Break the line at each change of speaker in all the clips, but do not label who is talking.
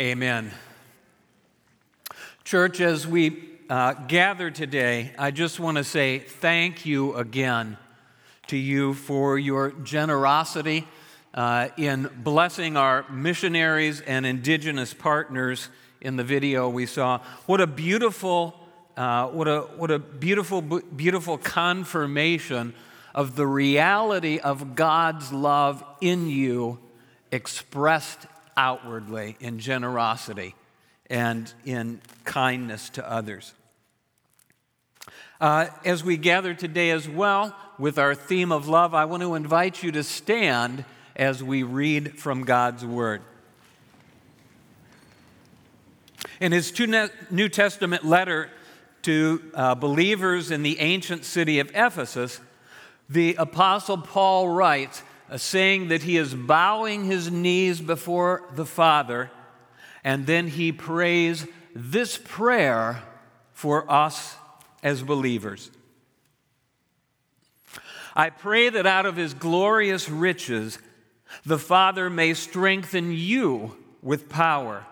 Amen. Church, as we uh, gather today, I just want to say thank you again to you for your generosity uh, in blessing our missionaries and indigenous partners in the video we saw. What a beautiful, uh, what a, what a beautiful, beautiful confirmation of the reality of God's love in you expressed outwardly in generosity and in kindness to others. Uh, as we gather today as well with our theme of love, I want to invite you to stand as we read from God's Word. In his New Testament letter to uh, believers in the ancient city of Ephesus, the Apostle Paul writes, saying that he is bowing his knees before the Father, and then he prays this prayer for us as believers. I pray that out of his glorious riches, the Father may strengthen you with power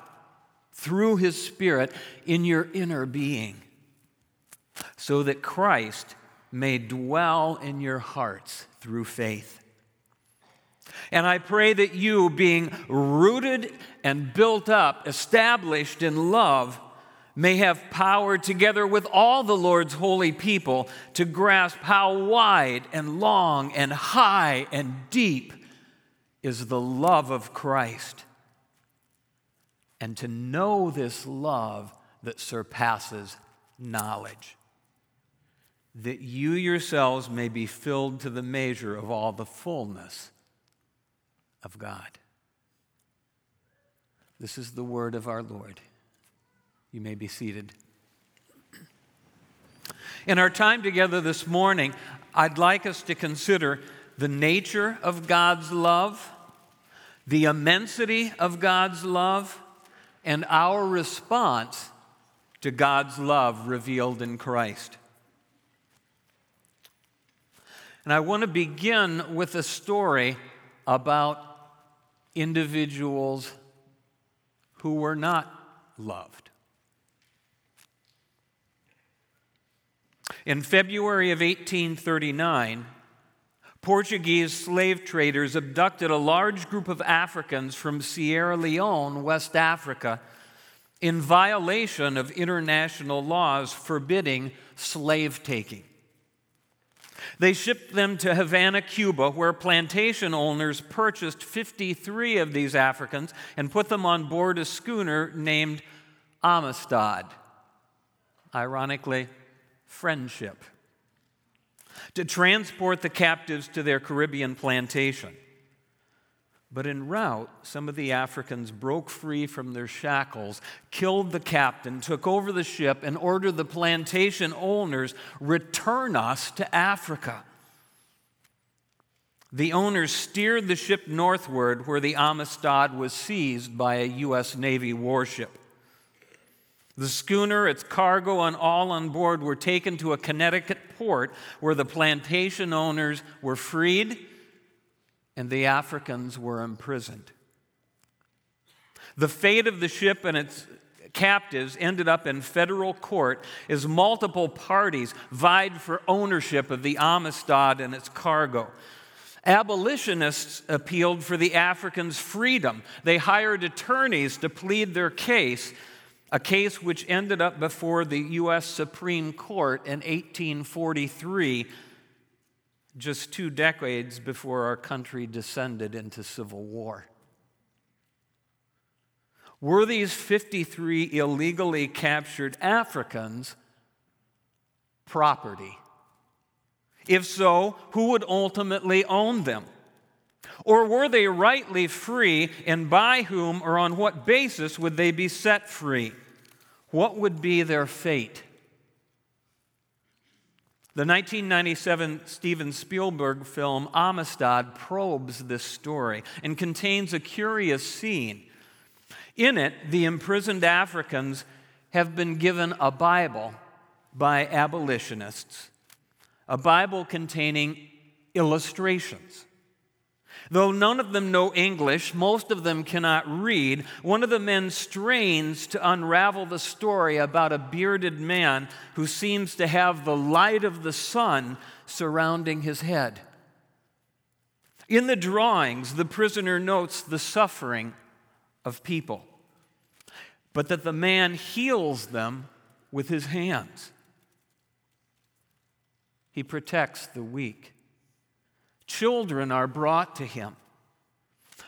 through his Spirit in your inner being, so that Christ may dwell in your hearts through faith. And I pray that you, being rooted and built up, established in love, may have power together with all the Lord's holy people to grasp how wide and long and high and deep is the love of Christ. And to know this love that surpasses knowledge that you yourselves may be filled to the measure of all the fullness of God. This is the word of our Lord. You may be seated. In our time together this morning, I'd like us to consider the nature of God's love, the immensity of God's love, and our response to God's love revealed in Christ. And I want to begin with a story about individuals who were not loved. In February of 1839, Portuguese slave traders abducted a large group of Africans from Sierra Leone, West Africa, in violation of international laws forbidding slave taking. They shipped them to Havana, Cuba, where plantation owners purchased 53 of these Africans and put them on board a schooner named Amistad. Ironically, friendship. To transport the captives to their Caribbean plantation. But en route, some of the Africans broke free from their shackles, killed the captain, took over the ship, and ordered the plantation owners return us to Africa. The owners steered the ship northward, where the Amistad was seized by a U.S. Navy warship. The schooner, its cargo, and all on board were taken to a Connecticut port where the plantation owners were freed and the Africans were imprisoned. The fate of the ship and its captives ended up in federal court as multiple parties vied for ownership of the Amistad and its cargo. Abolitionists appealed for the Africans' freedom. They hired attorneys to plead their case, a case which ended up before the U.S. Supreme Court in 1843 just two decades before our country descended into civil war. Were these 53 illegally captured Africans property? If so, who would ultimately own them? Or were they rightly free, and by whom or on what basis would they be set free? What would be their fate? The 1997 Steven Spielberg film Amistad probes this story and contains a curious scene. In it, the imprisoned Africans have been given a Bible by abolitionists, a Bible containing illustrations. Though none of them know English, most of them cannot read, one of the men strains to unravel the story about a bearded man who seems to have the light of the sun surrounding his head. In the drawings, the prisoner notes the suffering of people, but that the man heals them with his hands. He protects the weak. Children are brought to him.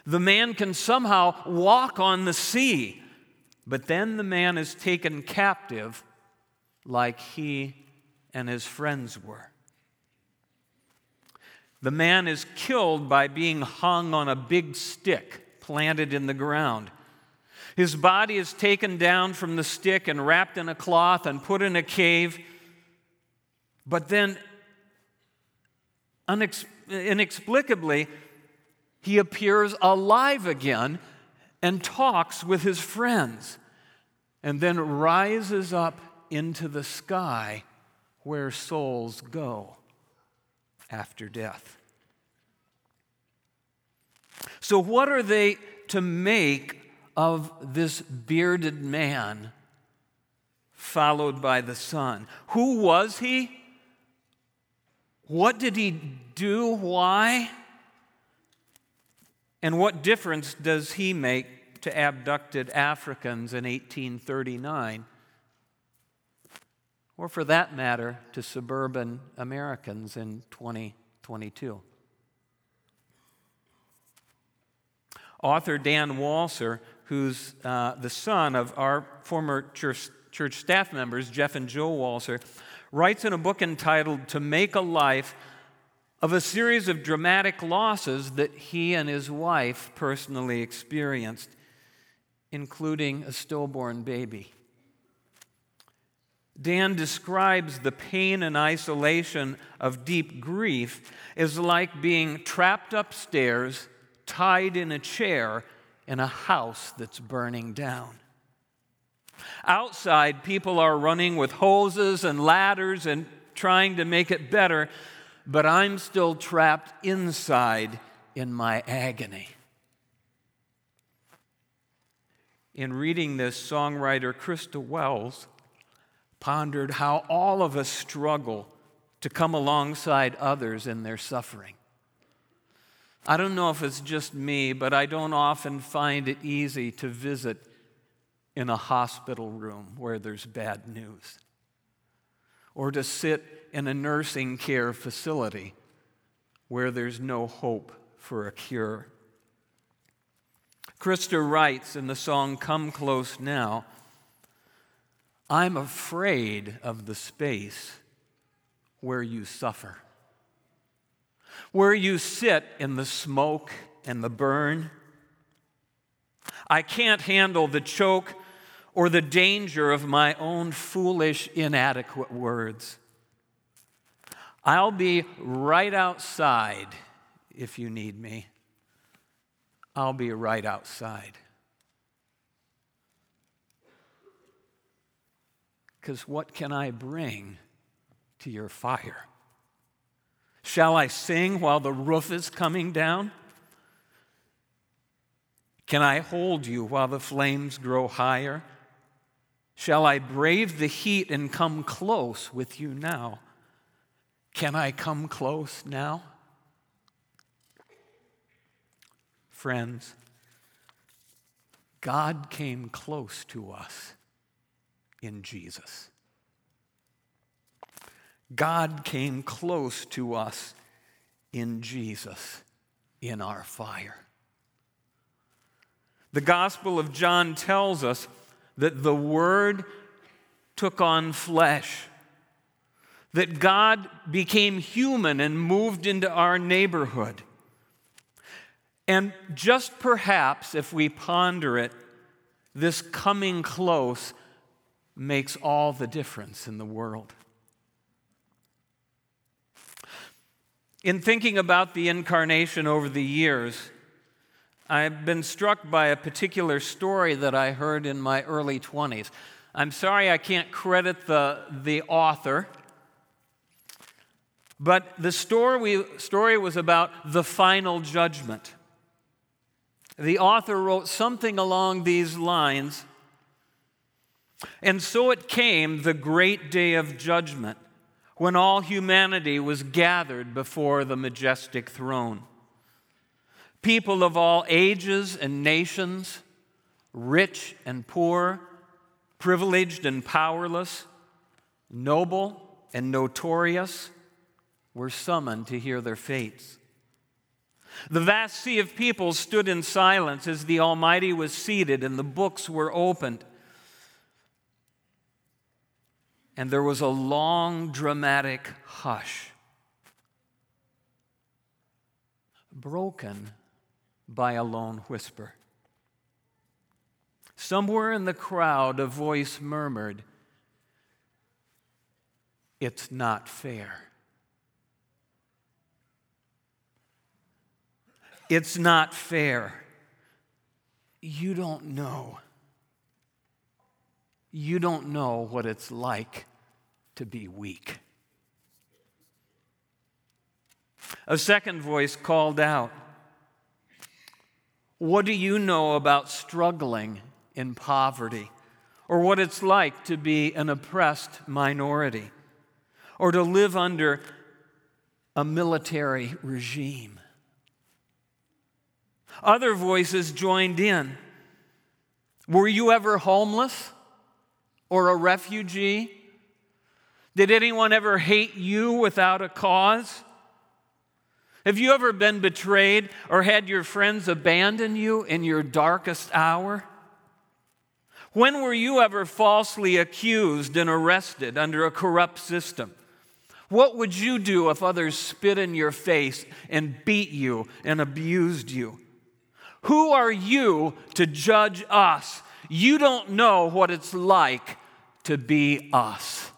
The man can somehow walk on the sea, but then the man is taken captive like he and his friends were. The man is killed by being hung on a big stick planted in the ground. His body is taken down from the stick and wrapped in a cloth and put in a cave. But then, unex- inexplicably, he appears alive again and talks with his friends, and then rises up into the sky where souls go after death. So, what are they to make of this bearded man followed by the Son? Who was he? What did he do? Why? And what difference does he make to abducted Africans in 1839? Or for that matter, to suburban Americans in 2022? Author Dan Walser, who's uh, the son of our former church, church staff members, Jeff and Joe Walser, writes in a book entitled To Make a Life of a series of dramatic losses that he and his wife personally experienced, including a stillborn baby. Dan describes the pain and isolation of deep grief as like being trapped upstairs, tied in a chair in a house that's burning down. Outside, people are running with hoses and ladders and trying to make it better, but I'm still trapped inside in my agony. In reading this, songwriter Christa Wells pondered how all of us struggle to come alongside others in their suffering. I don't know if it's just me, but I don't often find it easy to visit in a hospital room where there's bad news, or to sit in a nursing care facility where there's no hope for a cure. Christa writes in the song Come Close Now I'm afraid of the space where you suffer, where you sit in the smoke and the burn. I can't handle the choke or the danger of my own foolish, inadequate words. I'll be right outside if you need me. I'll be right outside. Because what can I bring to your fire? Shall I sing while the roof is coming down? Can I hold you while the flames grow higher? Shall I brave the heat and come close with you now? Can I come close now? Friends, God came close to us in Jesus. God came close to us in Jesus in our fire. The Gospel of John tells us that the Word took on flesh, that God became human and moved into our neighborhood. And just perhaps, if we ponder it, this coming close makes all the difference in the world. In thinking about the incarnation over the years, I've been struck by a particular story that I heard in my early 20s. I'm sorry I can't credit the, the author, but the story, story was about the final judgment. The author wrote something along these lines. And so it came the great day of judgment when all humanity was gathered before the majestic throne. People of all ages and nations, rich and poor, privileged and powerless, noble and notorious, were summoned to hear their fates. The vast sea of people stood in silence as the Almighty was seated and the books were opened. And there was a long, dramatic hush, broken by a lone whisper. Somewhere in the crowd, a voice murmured, It's not fair. It's not fair. You don't know. You don't know what it's like to be weak. A second voice called out, What do you know about struggling in poverty? Or what it's like to be an oppressed minority? Or to live under a military regime? Other voices joined in. Were you ever homeless or a refugee? Did anyone ever hate you without a cause? Have you ever been betrayed or had your friends abandon you in your darkest hour? When were you ever falsely accused and arrested under a corrupt system? What would you do if others spit in your face and beat you and abused you? Who are you to judge us? You don't know what it's like to be us.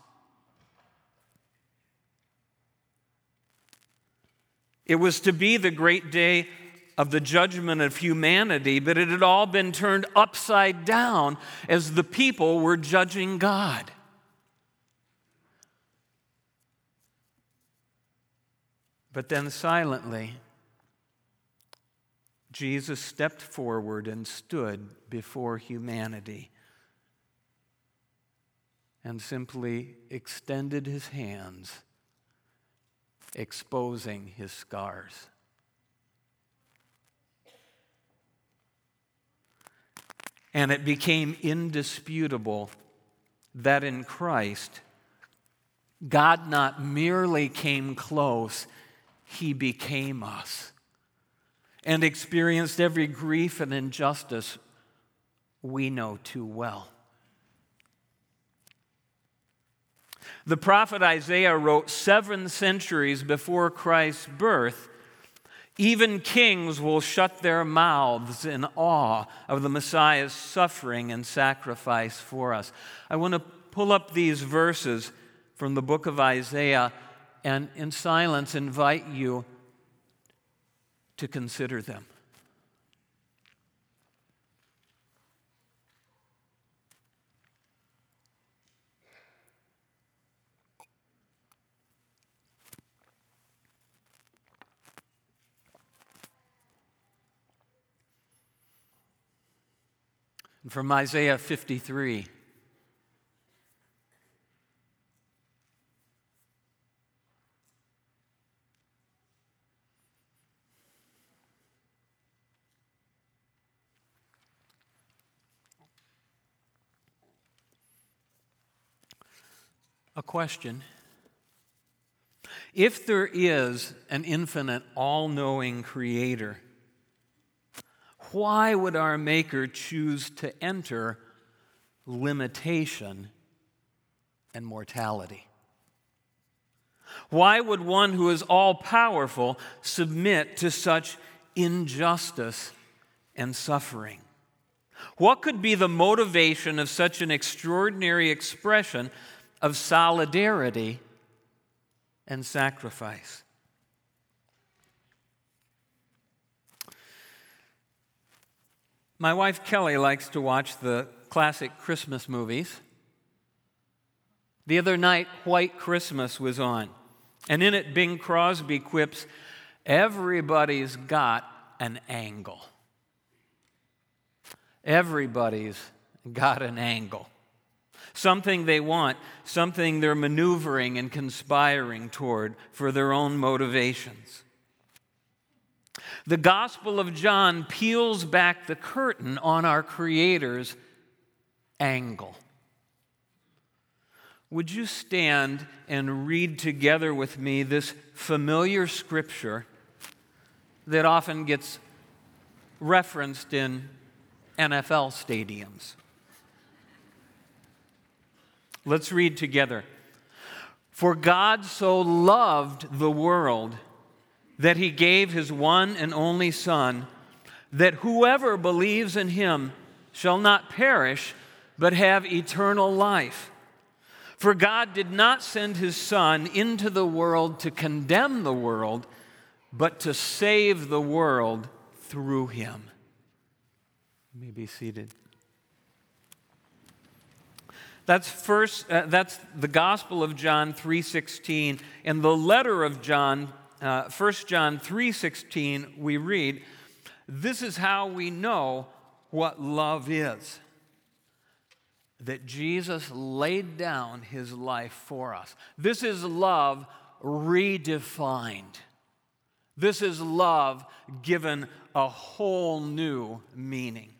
It was to be the great day of the judgment of humanity, but it had all been turned upside down as the people were judging God. But then silently, Jesus stepped forward and stood before humanity and simply extended his hands, exposing his scars. And it became indisputable that in Christ, God not merely came close, he became us and experienced every grief and injustice we know too well. The prophet Isaiah wrote seven centuries before Christ's birth even kings will shut their mouths in awe of the Messiah's suffering and sacrifice for us. I want to pull up these verses from the book of Isaiah and in silence invite you to consider them. From Isaiah 53. a question. If there is an infinite, all knowing creator, why would our Maker choose to enter limitation and mortality? Why would one who is all powerful submit to such injustice and suffering? What could be the motivation of such an extraordinary expression of solidarity and sacrifice. My wife Kelly likes to watch the classic Christmas movies. The other night, White Christmas was on, and in it, Bing Crosby quips, Everybody's got an angle. Everybody's got an angle. Something they want, something they're maneuvering and conspiring toward for their own motivations. The Gospel of John peels back the curtain on our Creator's angle. Would you stand and read together with me this familiar scripture that often gets referenced in NFL stadiums? Let's read together. For God so loved the world that he gave his one and only Son, that whoever believes in him shall not perish, but have eternal life. For God did not send his Son into the world to condemn the world, but to save the world through him. You may be seated. That's first. Uh, that's the Gospel of John 3:16, and the letter of John uh, 1 John 3:16 we read, "This is how we know what love is." That Jesus laid down his life for us. This is love redefined. This is love given a whole new meaning.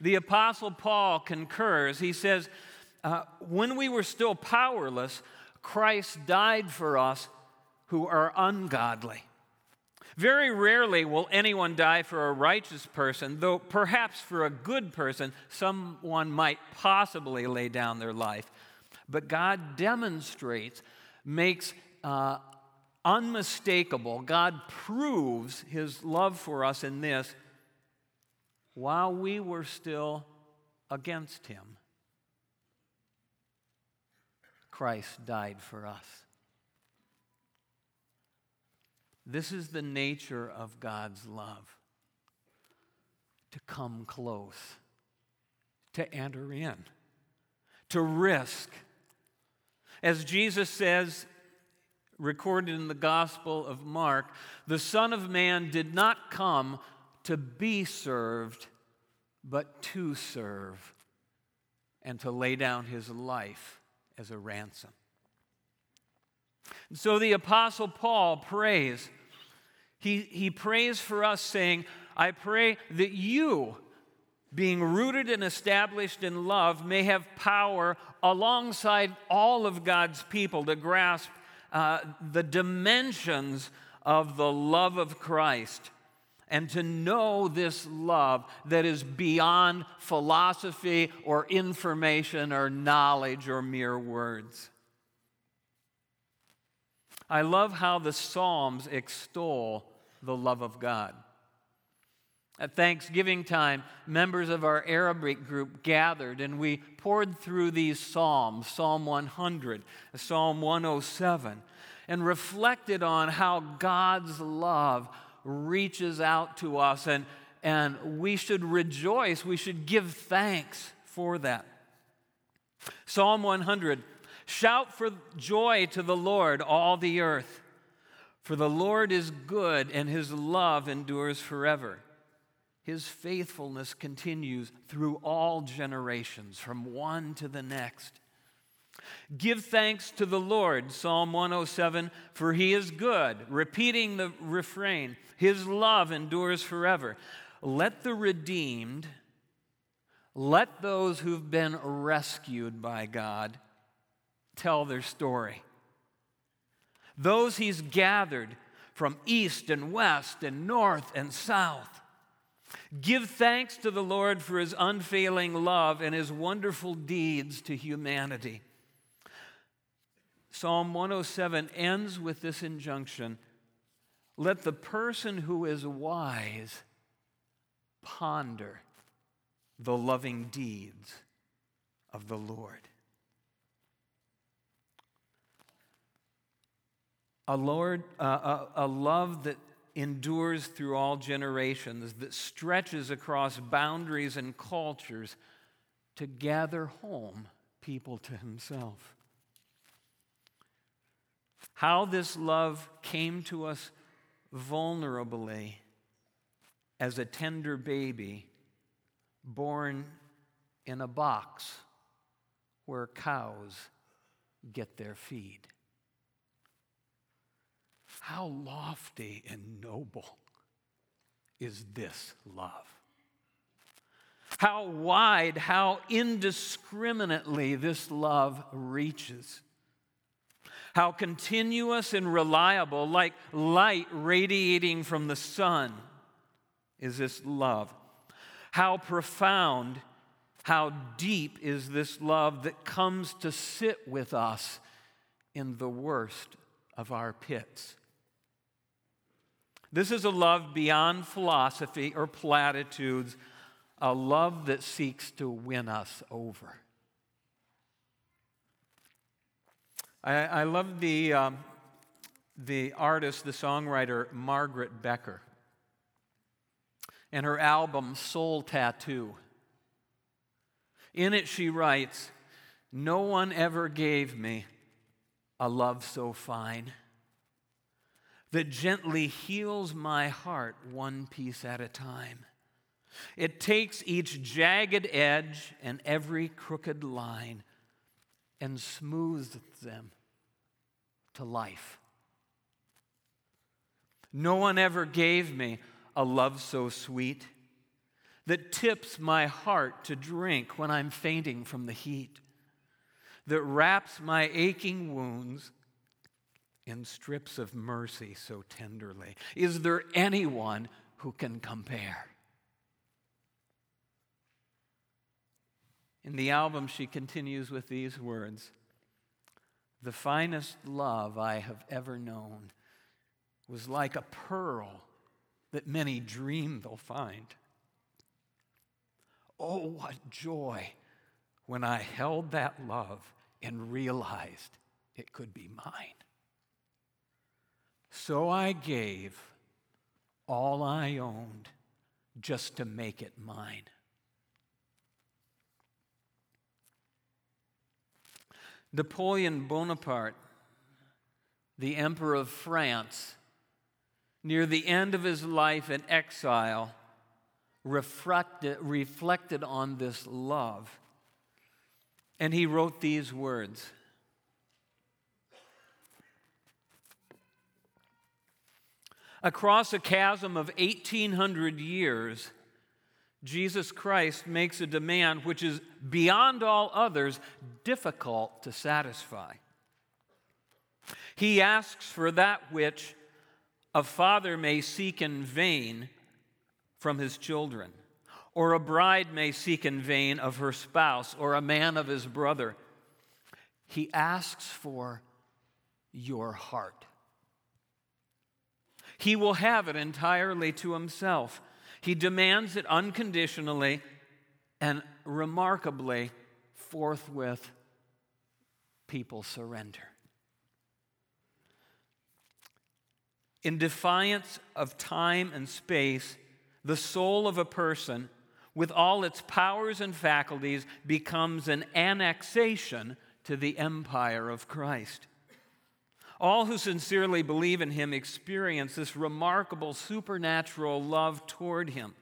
The Apostle Paul concurs. He says, uh, When we were still powerless, Christ died for us who are ungodly. Very rarely will anyone die for a righteous person, though perhaps for a good person, someone might possibly lay down their life. But God demonstrates, makes uh, unmistakable, God proves his love for us in this while we were still against him. Christ died for us. This is the nature of God's love to come close, to enter in, to risk. As Jesus says, recorded in the Gospel of Mark, the Son of Man did not come to be served, but to serve, and to lay down his life as a ransom. so the Apostle Paul prays he, he prays for us, saying, I pray that you, being rooted and established in love, may have power alongside all of God's people to grasp uh, the dimensions of the love of Christ and to know this love that is beyond philosophy or information or knowledge or mere words. I love how the Psalms extol the love of God. At Thanksgiving time, members of our Arabic group gathered and we pored through these Psalms Psalm 100, Psalm 107, and reflected on how God's love reaches out to us and, and we should rejoice, we should give thanks for that. Psalm 100 Shout for joy to the Lord, all the earth. For the Lord is good, and his love endures forever. His faithfulness continues through all generations, from one to the next. Give thanks to the Lord, Psalm 107, for he is good. Repeating the refrain, his love endures forever. Let the redeemed, let those who've been rescued by God tell their story those he's gathered from east and west and north and south. Give thanks to the Lord for his unfailing love and his wonderful deeds to humanity. Psalm 107 ends with this injunction Let the person who is wise ponder the loving deeds of the Lord. A, Lord, uh, a, a love that endures through all generations, that stretches across boundaries and cultures to gather home people to Himself. How this love came to us vulnerably as a tender baby born in a box where cows get their feed. How lofty and noble is this love? How wide, how indiscriminately this love reaches. How continuous and reliable, like light radiating from the sun, is this love. How profound, how deep is this love that comes to sit with us in the worst of our pits. This is a love beyond philosophy or platitudes, a love that seeks to win us over. I, I love the, um, the artist, the songwriter Margaret Becker, and her album Soul Tattoo. In it, she writes, No one ever gave me a love so fine that gently heals my heart one piece at a time. It takes each jagged edge and every crooked line and smooths them to life. No one ever gave me a love so sweet that tips my heart to drink when I'm fainting from the heat, that wraps my aching wounds in strips of mercy so tenderly. Is there anyone who can compare? In the album, she continues with these words The finest love I have ever known was like a pearl that many dream they'll find. Oh, what joy when I held that love and realized it could be mine. So I gave all I owned just to make it mine. Napoleon Bonaparte, the Emperor of France, near the end of his life in exile, reflected, reflected on this love. And he wrote these words Across a chasm of 1800 years, Jesus Christ makes a demand which is beyond all others difficult to satisfy. He asks for that which a father may seek in vain from his children, or a bride may seek in vain of her spouse, or a man of his brother. He asks for your heart. He will have it entirely to himself. He demands it unconditionally and remarkably, forthwith, people surrender. In defiance of time and space, the soul of a person, with all its powers and faculties, becomes an annexation to the empire of Christ. All who sincerely believe in him experience this remarkable supernatural love toward him.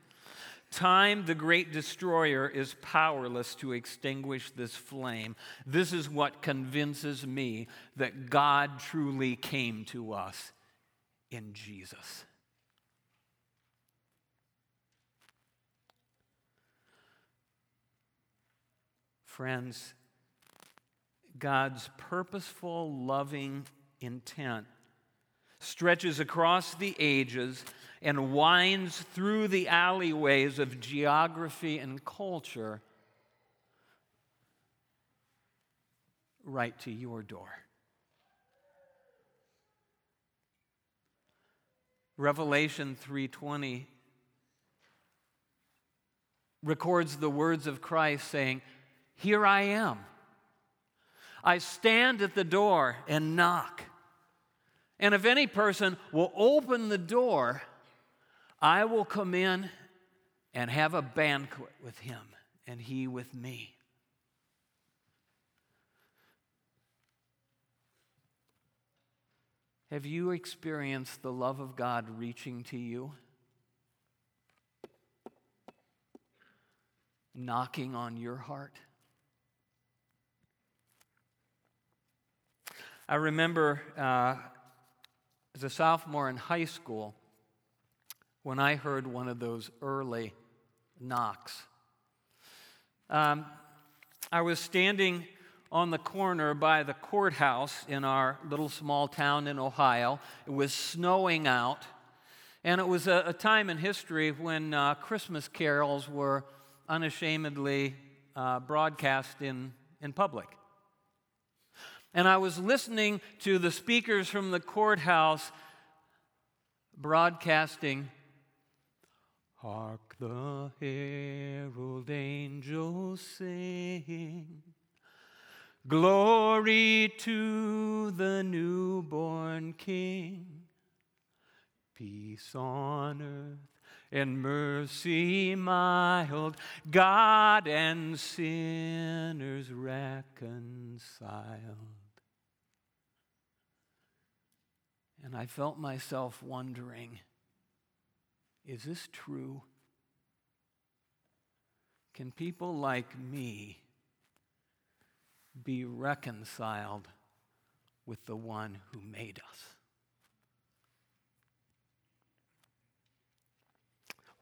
Time, the great destroyer, is powerless to extinguish this flame. This is what convinces me that God truly came to us in Jesus. Friends, God's purposeful, loving intent stretches across the ages and winds through the alleyways of geography and culture right to your door. Revelation 3:20 records the words of Christ saying, "Here I am. I stand at the door and knock. And if any person will open the door, I will come in and have a banquet with him, and he with me. Have you experienced the love of God reaching to you? knocking on your heart? I remember uh, as a sophomore in high school when I heard one of those early knocks. Um, I was standing on the corner by the courthouse in our little small town in Ohio. It was snowing out, and it was a, a time in history when uh, Christmas carols were unashamedly uh, broadcast in, in public. And I was listening to the speakers from the courthouse broadcasting Hark the herald angels sing. Glory to the newborn King. Peace on earth and mercy mild, God and sinners reconciled. And I felt myself wondering is this true? Can people like me be reconciled with the one who made us?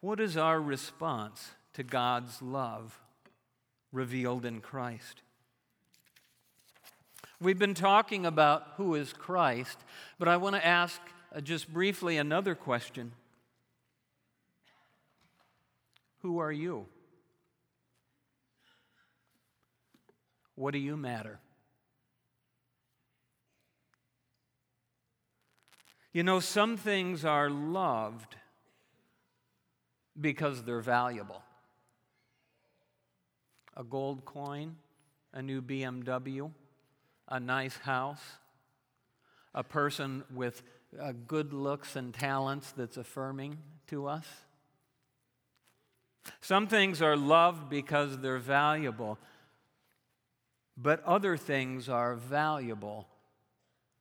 What is our response to God's love revealed in Christ? We've been talking about who is Christ, but I want to ask uh, just briefly another question who are you? What do you matter? You know, some things are loved because they're valuable. A gold coin, a new BMW, a nice house, a person with uh, good looks and talents that's affirming to us. Some things are loved because they're valuable, but other things are valuable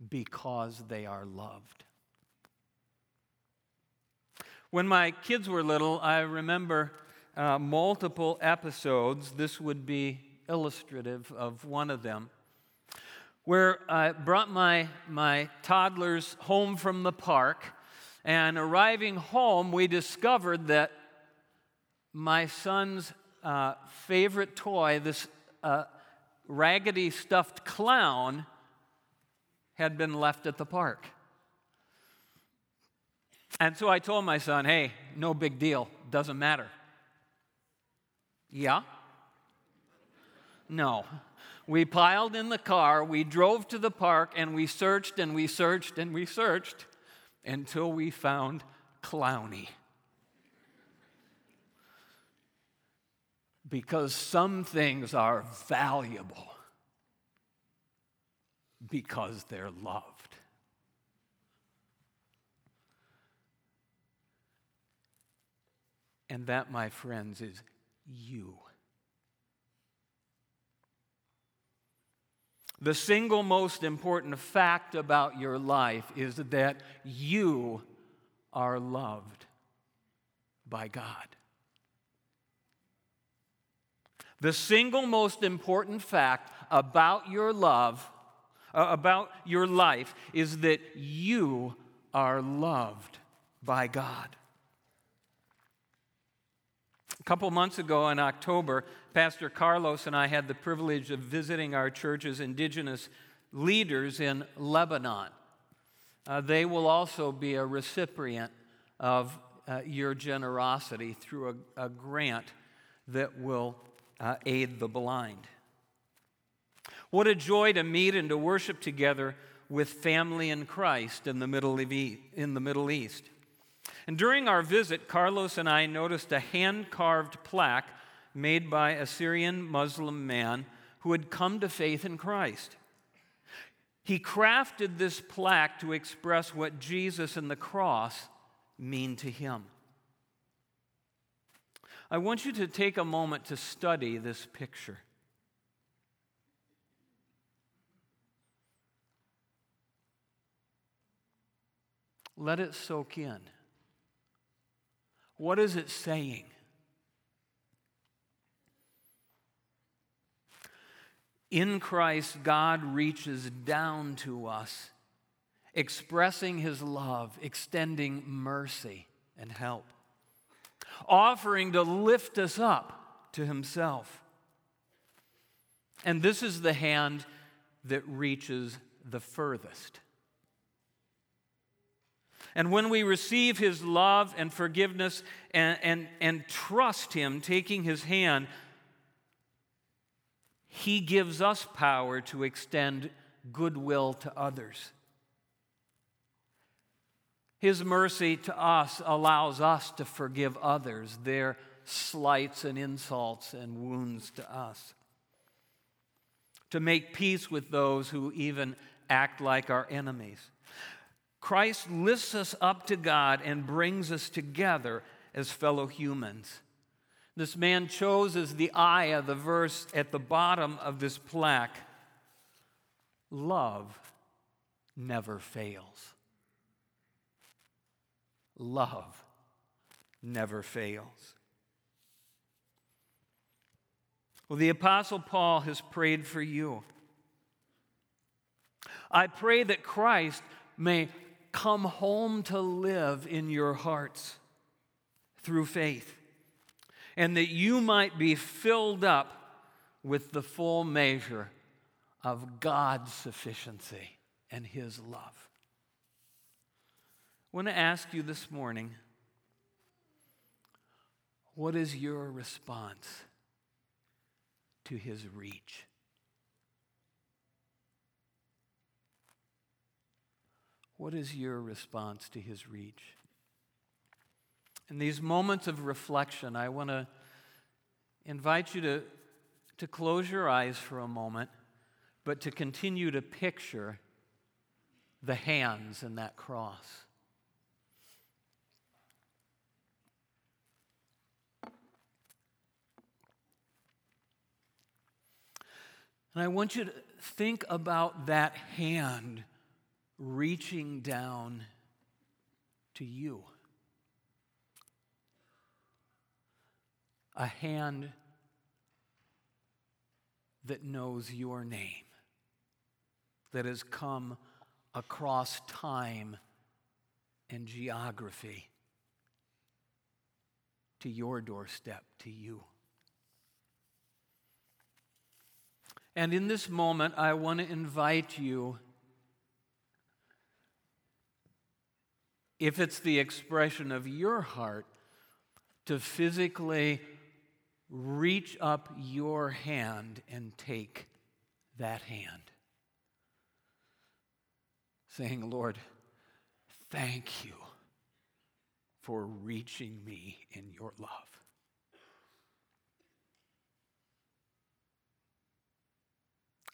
because they are loved. When my kids were little, I remember uh, multiple episodes. This would be illustrative of one of them, where I brought my, my toddlers home from the park. And arriving home, we discovered that my son's uh, favorite toy, this uh, raggedy stuffed clown, had been left at the park. And so I told my son, hey, no big deal, doesn't matter. Yeah? No. We piled in the car, we drove to the park, and we searched and we searched and we searched until we found Clowny. because some things are valuable because they're loved. And that, my friends, is you. The single most important fact about your life is that you are loved by God. The single most important fact about your love, uh, about your life, is that you are loved by God. A couple months ago in October, Pastor Carlos and I had the privilege of visiting our church's indigenous leaders in Lebanon. Uh, they will also be a recipient of uh, your generosity through a, a grant that will uh, aid the blind. What a joy to meet and to worship together with family in Christ in the Middle, in the Middle East. And during our visit, Carlos and I noticed a hand carved plaque made by a Syrian Muslim man who had come to faith in Christ. He crafted this plaque to express what Jesus and the cross mean to him. I want you to take a moment to study this picture. Let it soak in. What is it saying? In Christ, God reaches down to us, expressing his love, extending mercy and help, offering to lift us up to himself. And this is the hand that reaches the furthest. And when we receive his love and forgiveness and, and, and trust him, taking his hand, he gives us power to extend goodwill to others. His mercy to us allows us to forgive others their slights and insults and wounds to us, to make peace with those who even act like our enemies. Christ lifts us up to God and brings us together as fellow humans. This man chose as the of the verse at the bottom of this plaque love never fails. Love never fails. Well, the Apostle Paul has prayed for you. I pray that Christ may come home to live in your hearts through faith and that you might be filled up with the full measure of God's sufficiency and His love. I want to ask you this morning what is your response to His reach? What is your response to His reach? In these moments of reflection, I want to invite you to, to close your eyes for a moment, but to continue to picture the hands in that cross. And I want you to think about that hand reaching down to you. a hand that knows your name, that has come across time and geography to your doorstep, to you. And in this moment, I want to invite you, if it's the expression of your heart, to physically reach up your hand and take that hand. Saying, Lord, thank you for reaching me in your love.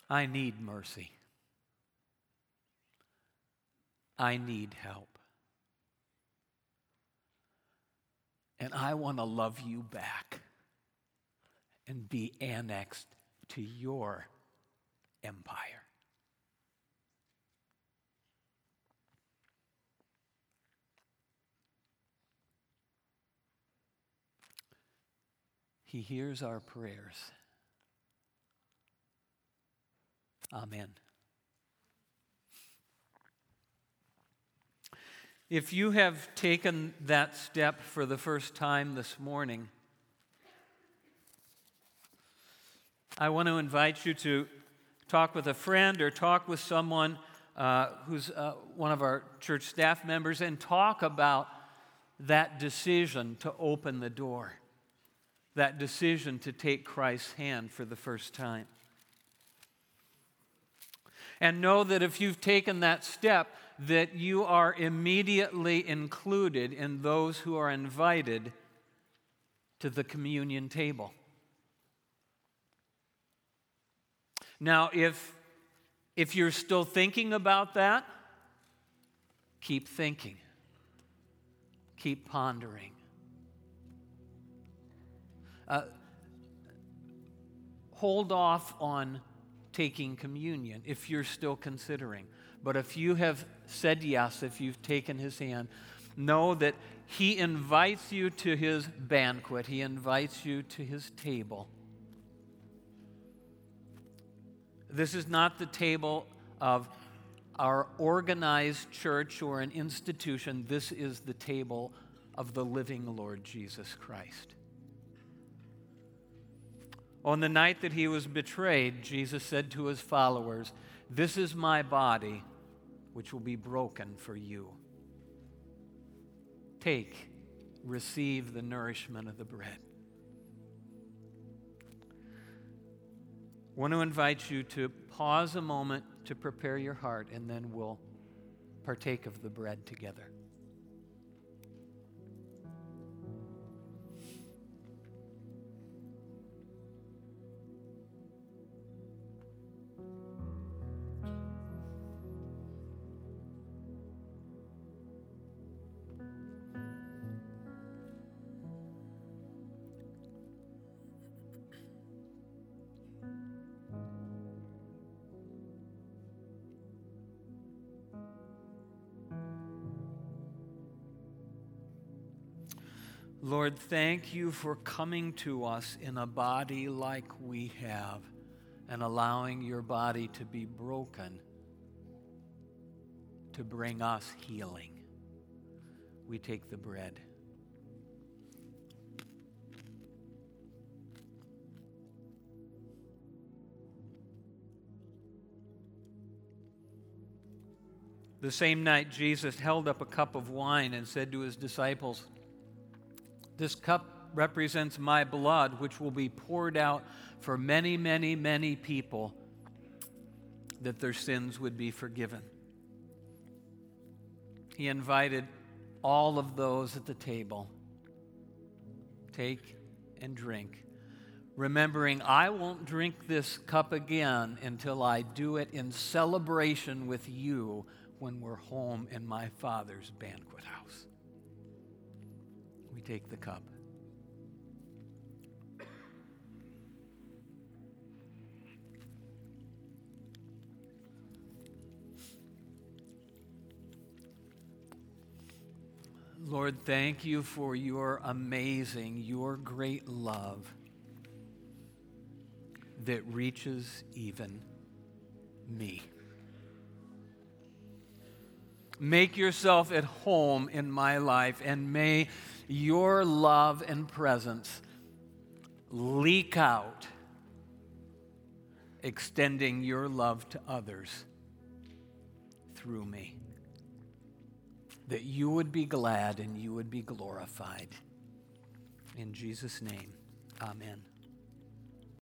I need mercy. I need help. And I want to love you back and be annexed to your empire. He hears our prayers. Amen. If you have taken that step for the first time this morning, I want to invite you to talk with a friend or talk with someone uh, who's uh, one of our church staff members and talk about that decision to open the door, that decision to take Christ's hand for the first time. And know that if you've taken that step, that you are immediately included in those who are invited to the communion table. Now, if, if you're still thinking about that, keep thinking, keep pondering. Uh, hold off on taking communion if you're still considering. But if you have said yes, if you've taken his hand, know that he invites you to his banquet, he invites you to his table. This is not the table of our organized church or an institution. This is the table of the living Lord Jesus Christ. On the night that he was betrayed, Jesus said to his followers, This is my body, which will be broken for you. Take, receive the nourishment of the bread. I want to invite you to pause a moment to prepare your heart, and then we'll partake of the bread together. Lord, thank you for coming to us in a body like we have and allowing your body to be broken to bring us healing. We take the bread. The same night, Jesus held up a cup of wine and said to his disciples, this cup represents my blood, which will be poured out for many, many, many people that their sins would be forgiven. He invited all of those at the table. Take and drink, remembering I won't drink this cup again until I do it in celebration with you when we're home in my Father's banquet house take the cup. Lord, thank you for your amazing, your great love that reaches even me. Make yourself at home in my life, and may your love and presence leak out, extending your love to others through me. That you would be glad and you would be glorified. In Jesus' name, amen.